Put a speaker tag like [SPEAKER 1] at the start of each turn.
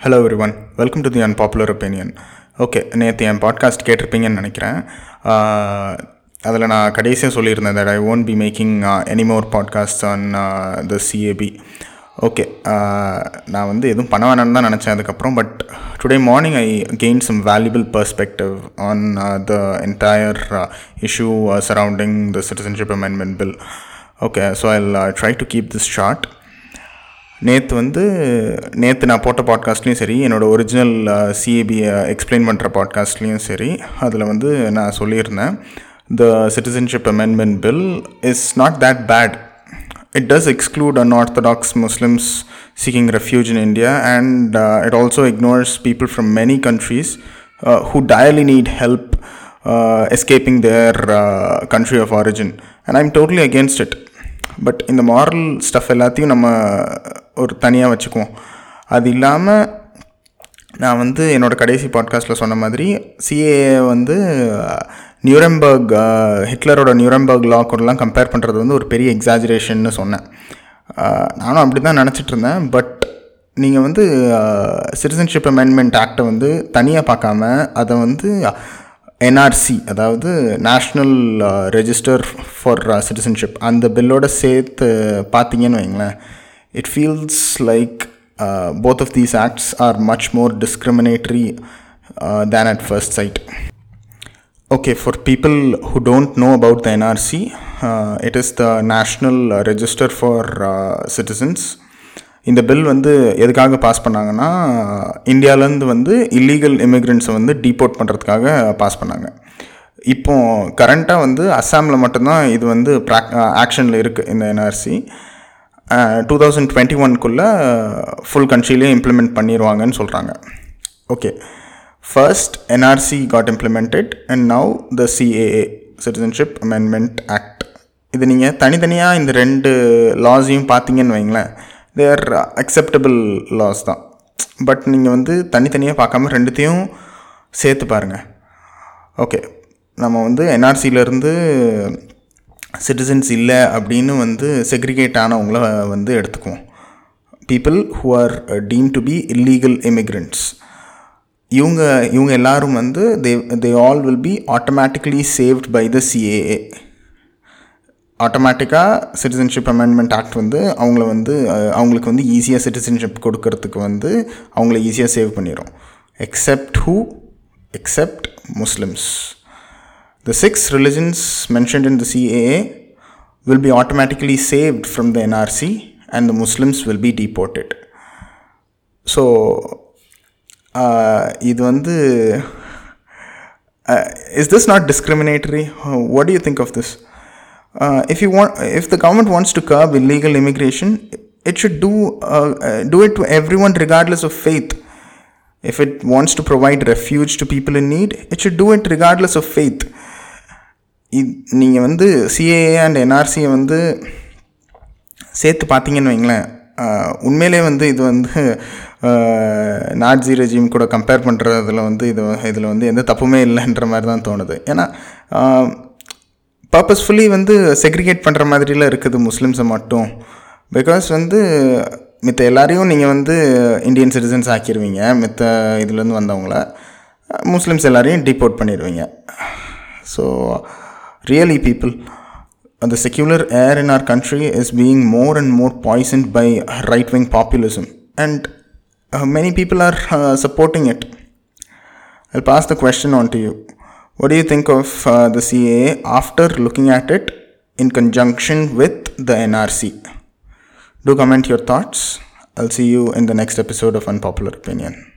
[SPEAKER 1] Hello everyone welcome to the unpopular opinion okay நேற்று என் podcast கேட்டிருப்பீங்கன்னு நினைக்கிறேன். அதில் நான் கடைசியாக சொல்லியிருந்தேன் that I won't be making any more podcast on the CAB okay நான் வந்து எதுவும் பண்ண வேணாம்னு தான் நினச்சேன் அதுக்கப்புறம் but today morning I gain some valuable perspective on the entire issue surrounding the citizenship amendment bill okay so I try to keep this short நேற்று வந்து நேற்று நான் போட்ட பாட்காஸ்ட்லேயும் சரி என்னோடய ஒரிஜினல் சிஏபியை எக்ஸ்பிளைன் பண்ணுற பாட்காஸ்ட்லேயும் சரி அதில் வந்து நான் சொல்லியிருந்தேன் the citizenship amendment bill is not that bad it does exclude unorthodox Muslims seeking refuge in India, and uh, it also ignores people from many countries uh, who direly need help uh, escaping their uh, country of origin. And I'm totally against it. But இந்த moral stuff எல்லாத்தையும் நம்ம ஒரு தனியாக வச்சுக்குவோம். அது இல்லாமல் நான் வந்து என்னோடய கடைசி பாட்காஸ்ட்டில் சொன்ன மாதிரி சிஏ வந்து நியூரம்பர்க் ஹிட்லரோட நியூரம்பர்க் லா கூடலாம் கம்பேர் பண்ணுறது வந்து ஒரு பெரிய எக்ஸாஜரேஷன்னு சொன்னேன். நானும் அப்படி தான் நினச்சிட்டு இருந்தேன். பட் நீங்கள் வந்து சிட்டிசன்ஷிப் அமெண்ட்மெண்ட் ஆக்டை வந்து தனியாக பார்க்காம அதை வந்து என்ஆர்சி அதாவது நேஷ்னல் ரெஜிஸ்டர் ஃபார் சிட்டிசன்ஷிப் அந்த பில்லோட சேர்த்து பார்த்தீங்கன்னு வைங்களேன். It feels like both of these acts are much more discriminatory than at first sight Okay, for people who don't know about the NRC, uh, it is the National Register for uh, Citizens. இந்த bill வந்து எதுக்காக pass பண்ணாங்கன்னா இந்தியாவிலேருந்து வந்து illegal இமிக்ரெண்ட்ஸை வந்து deport பண்ணுறதுக்காக pass பண்ணாங்க. இப்போ கரண்ட்டாக வந்து அஸ்ஸாமில் மட்டும்தான் இது வந்து ப்ராக் ஆக்ஷனில் இருக்குது இந்த என்ஆர்சி டூ தௌசண்ட் டுவெண்ட்டி ஒன்க்குள்ளே ஃபுல் கண்ட்ரிலேயே இம்ப்ளிமெண்ட் பண்ணிடுவாங்கன்னு சொல்கிறாங்க okay first NRC got implemented and now the CAA citizenship amendment act இது நீங்கள் தனித்தனியாக இந்த ரெண்டு லாஸையும் பார்த்தீங்கன்னு வைங்களேன். தே ஆர் அக்செப்டபிள் லாஸ் தான். பட் நீங்கள் வந்து தனித்தனியாக பார்க்காம ரெண்டுத்தையும் சேர்த்து பாருங்கள் ஓகே நம்ம வந்து என்ஆர்சியிலேருந்து சிட்டிசன்ஸ் இல்லை அப்படின்னு வந்து செக்ரிகேட் ஆனவங்கள வந்து எடுத்துக்குவோம். People who are deemed to be illegal immigrants இவங்க இவங்க எல்லாரும் வந்து they they all will be automatically saved by the CAA ஆட்டோமேட்டிக்காக சிட்டிசன்ஷிப் அமெண்ட்மெண்ட் ஆக்ட் வந்து அவங்கள வந்து அவங்களுக்கு வந்து ஈஸியாக சிட்டிசன்ஷிப் கொடுக்கறதுக்கு வந்து அவங்கள ஈஸியாக சேவ் பண்ணிடும் except who except Muslims the six religions mentioned in the CAA will be automatically saved from the NRC and the Muslims will be deported so இது வந்து is this not discriminatory what you think of this Uh, if you want, if the government wants to curb illegal immigration it should do uh, uh, do it to everyone regardless of faith. If it wants to provide refuge to people in need it should do it regardless of faith. நீங்கள் வந்து CAA and என்ஆர்சியை வந்து சேர்த்து பார்த்தீங்கன்னு வைங்களேன். Uh, உண்மையிலே வந்து இது வந்து நாட்ஜி ரெஜிம் கூட கம்பேர் பண்ணுறதுல வந்து இது இதில் வந்து எந்த தப்புமே இல்லைன்ற மாதிரி தான் தோணுது. ஏன்னா um, பர்பஸ்ஃபுல்லி வந்து செக்ரிகேட் பண்ணுற மாதிரிலாம் இருக்குது முஸ்லீம்ஸை மட்டும் பிகாஸ் வந்து மித்த எல்லாரையும் நீங்கள் வந்து இந்தியன் சிட்டிசன்ஸ் ஆக்கிடுவீங்க மித்த இதுலேருந்து வந்தவங்கள முஸ்லீம்ஸ் எல்லாரையும் டிபோர்ட் பண்ணிடுவீங்க so really people the secular air in our country is being more and more poisoned by right wing populism, and uh, many people are uh, supporting it. I'll pass the question on to you. What do you think of uh, the CAA after looking at it in conjunction with the NRC? Do comment your thoughts. I'll see you in the next episode of Unpopular Opinion.